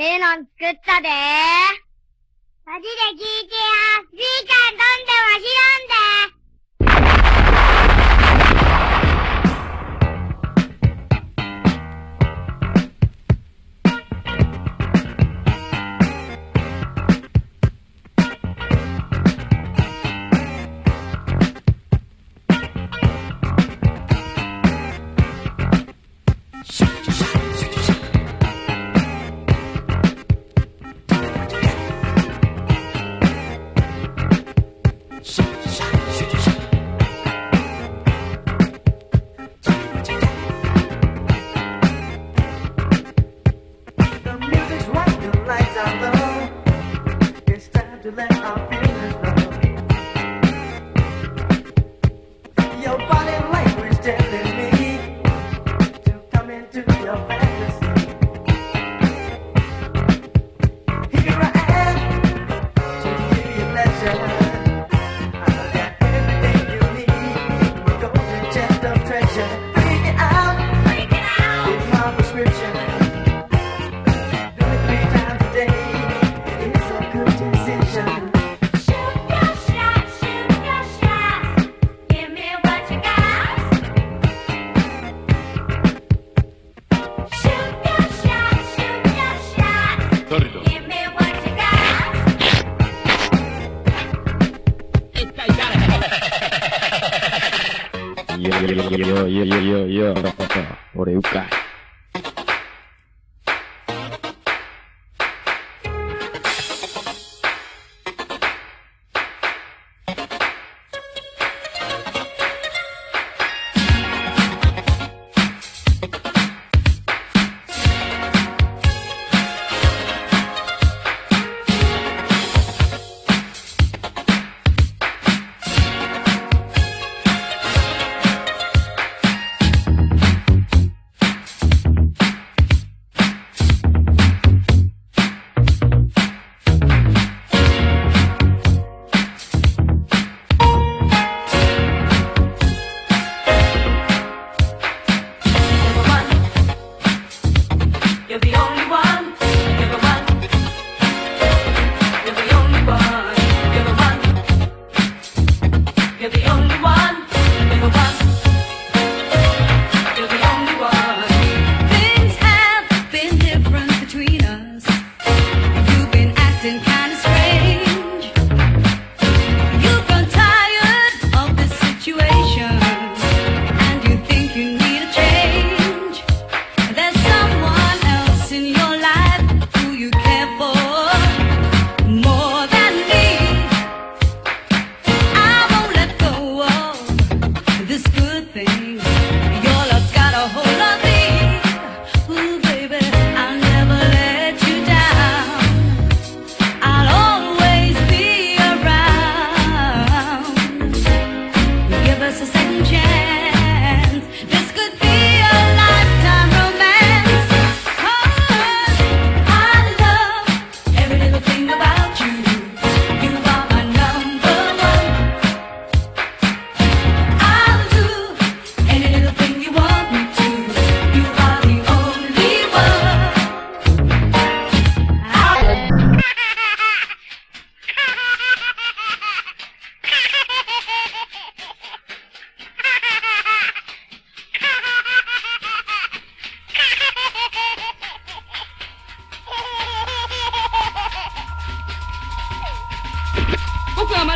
ええのん作ったでー。マジで聞いてや。じいちゃん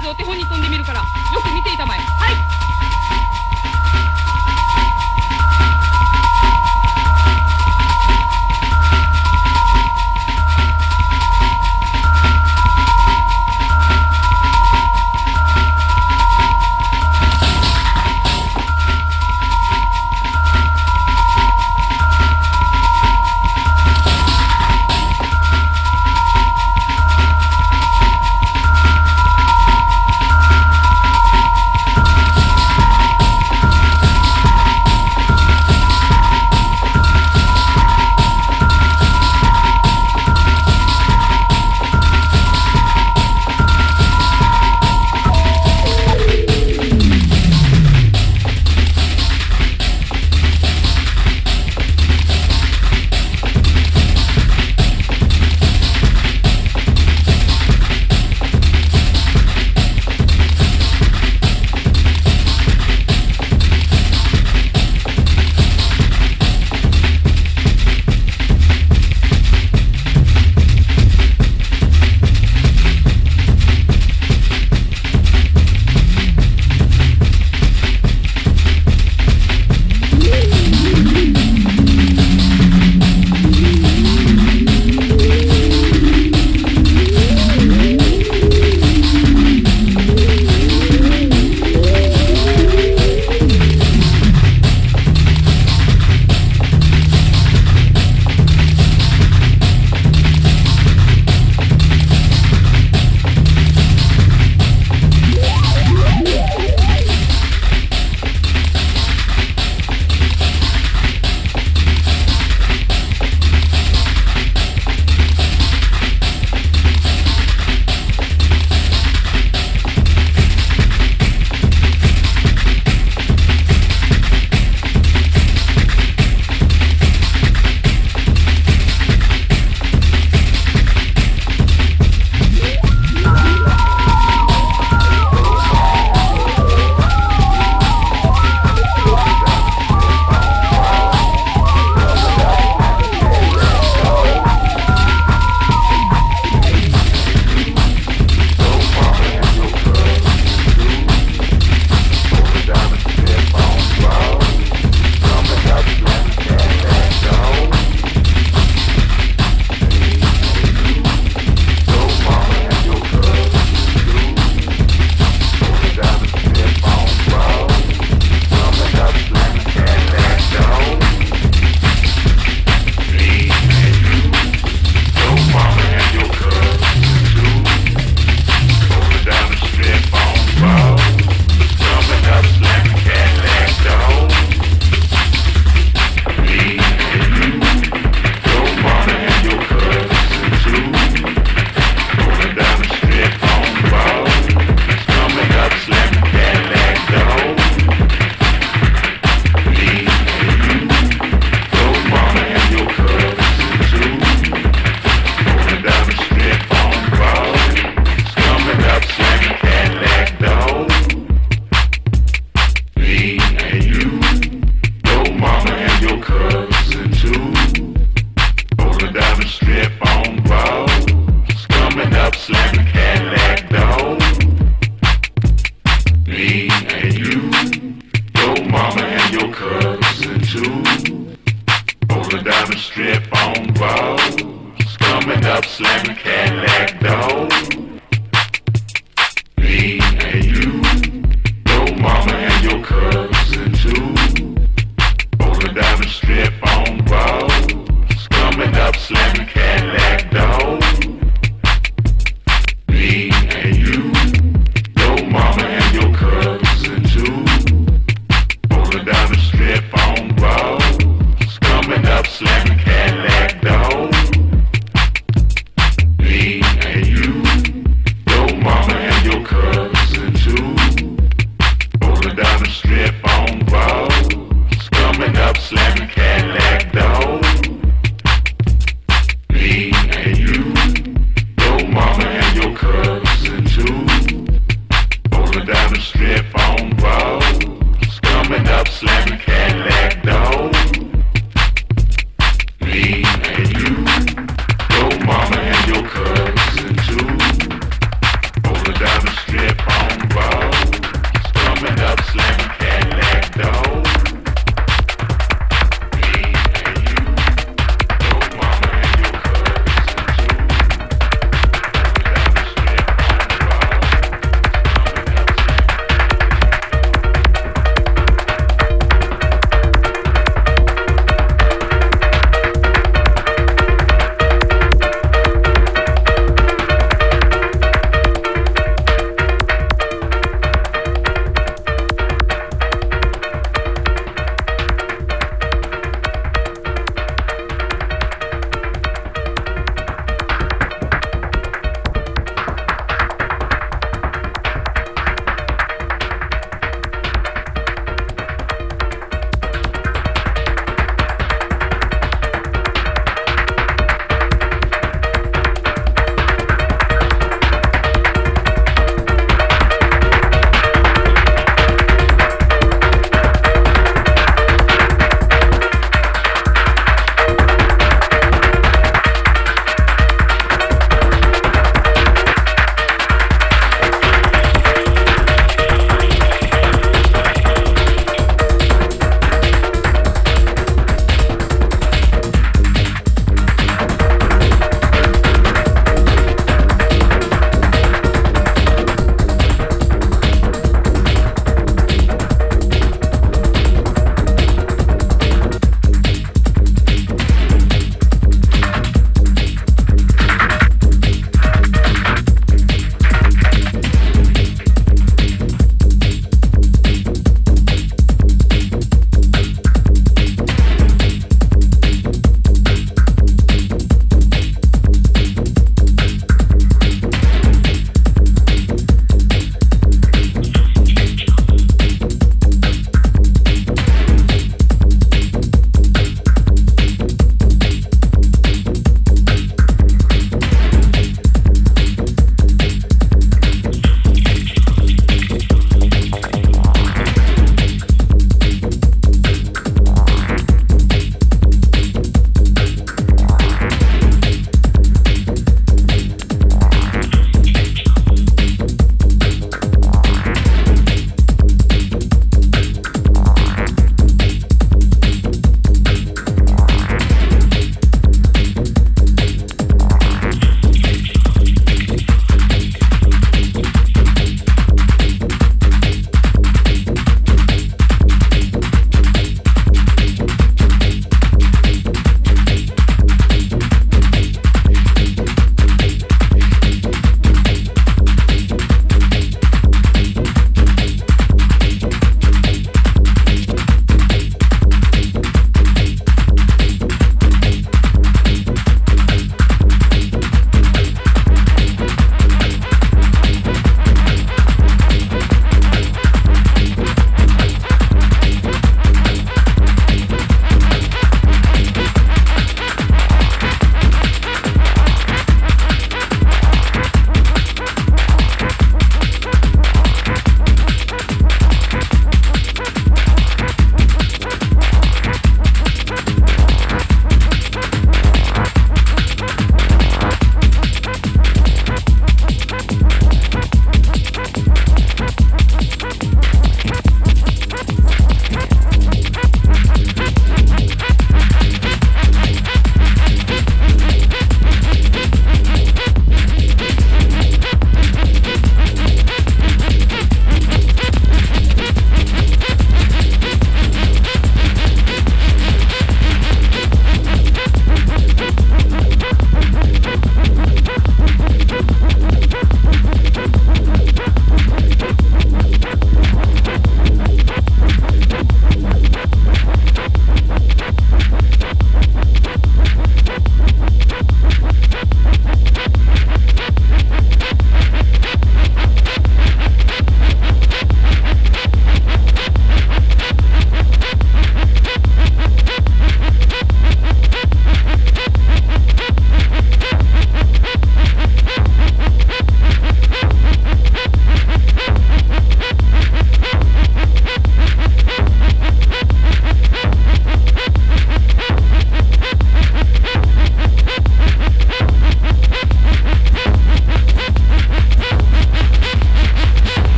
ラジ手本に飛んでみるからよく見ていたまえ。はい。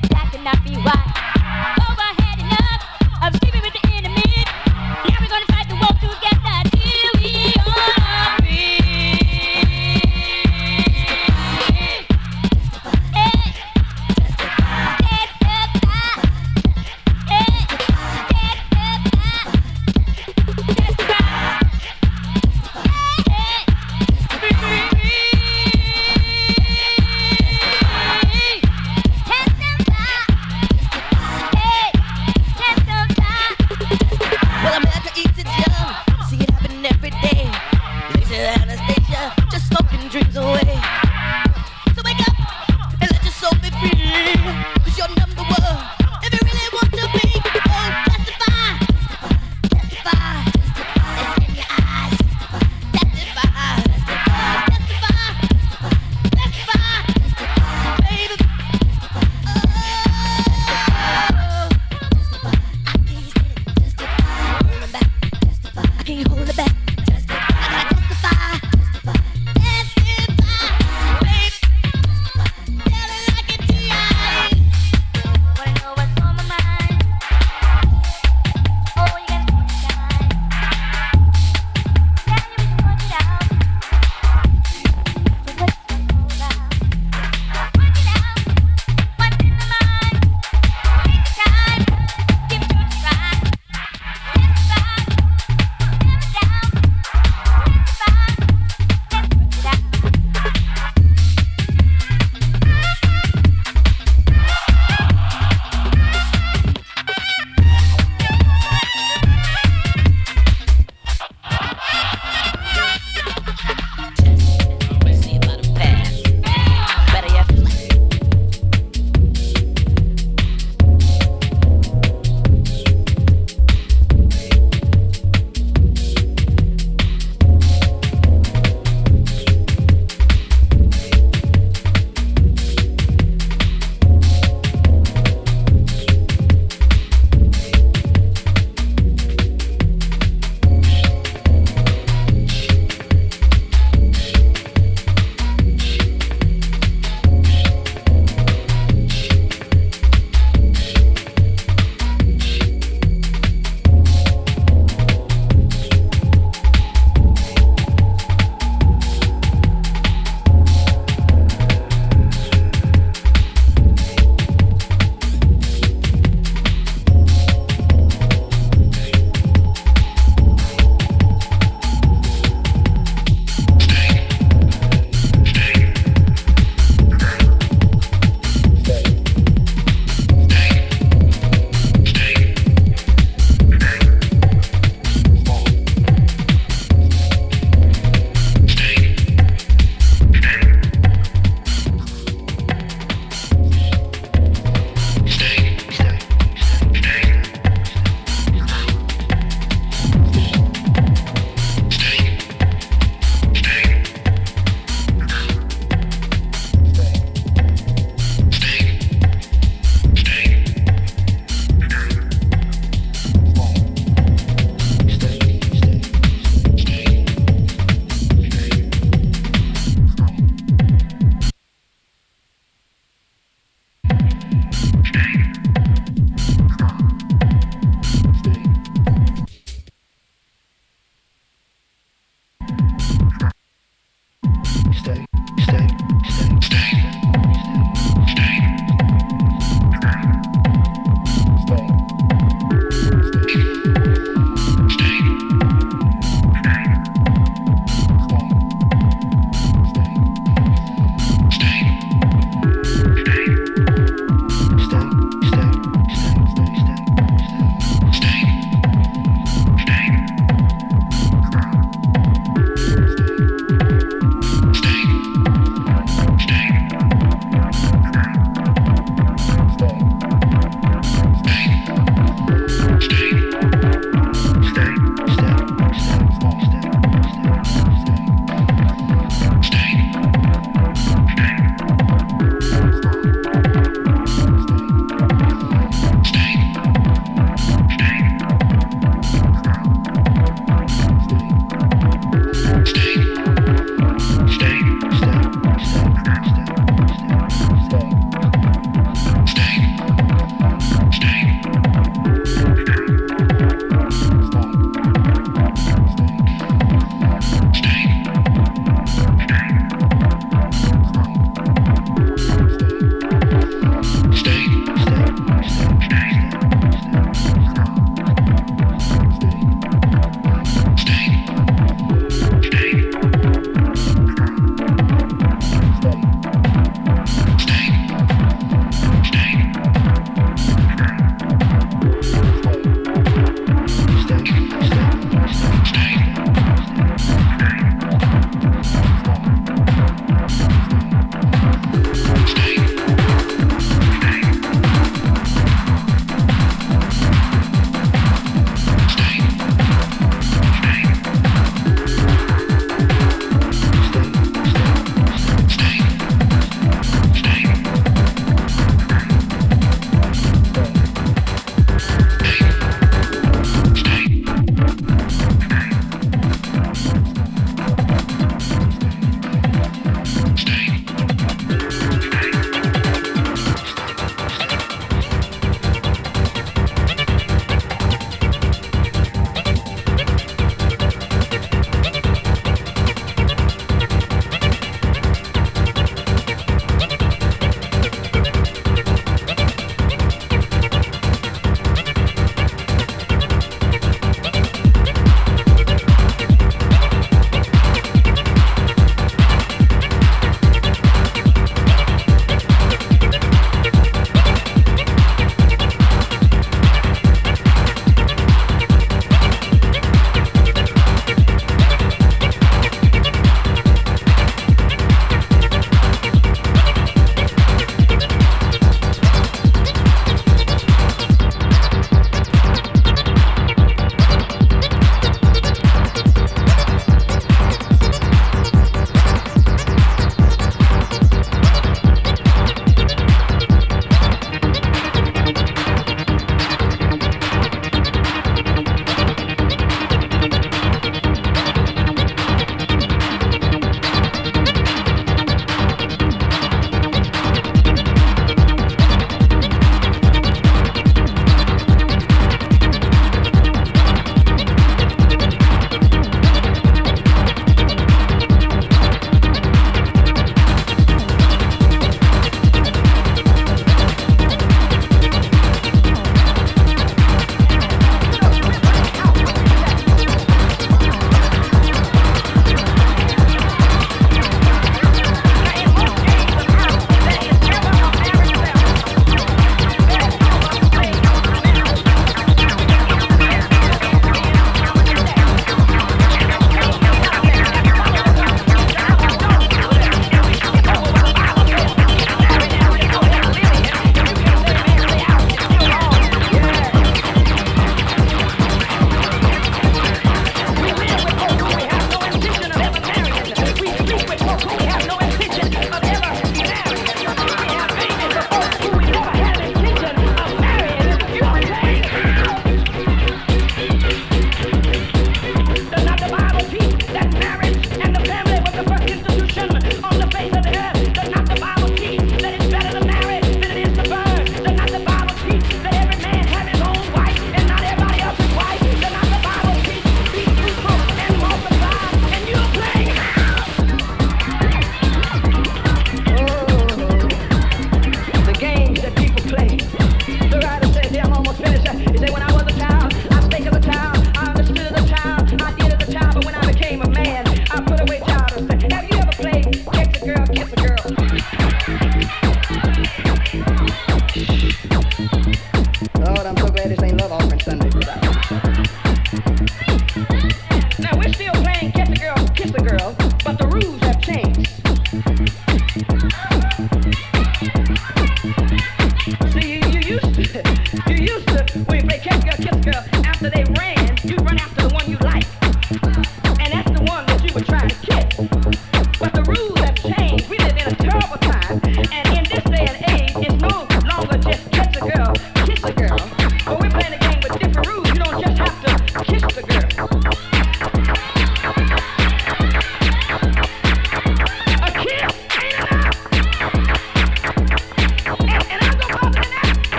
that black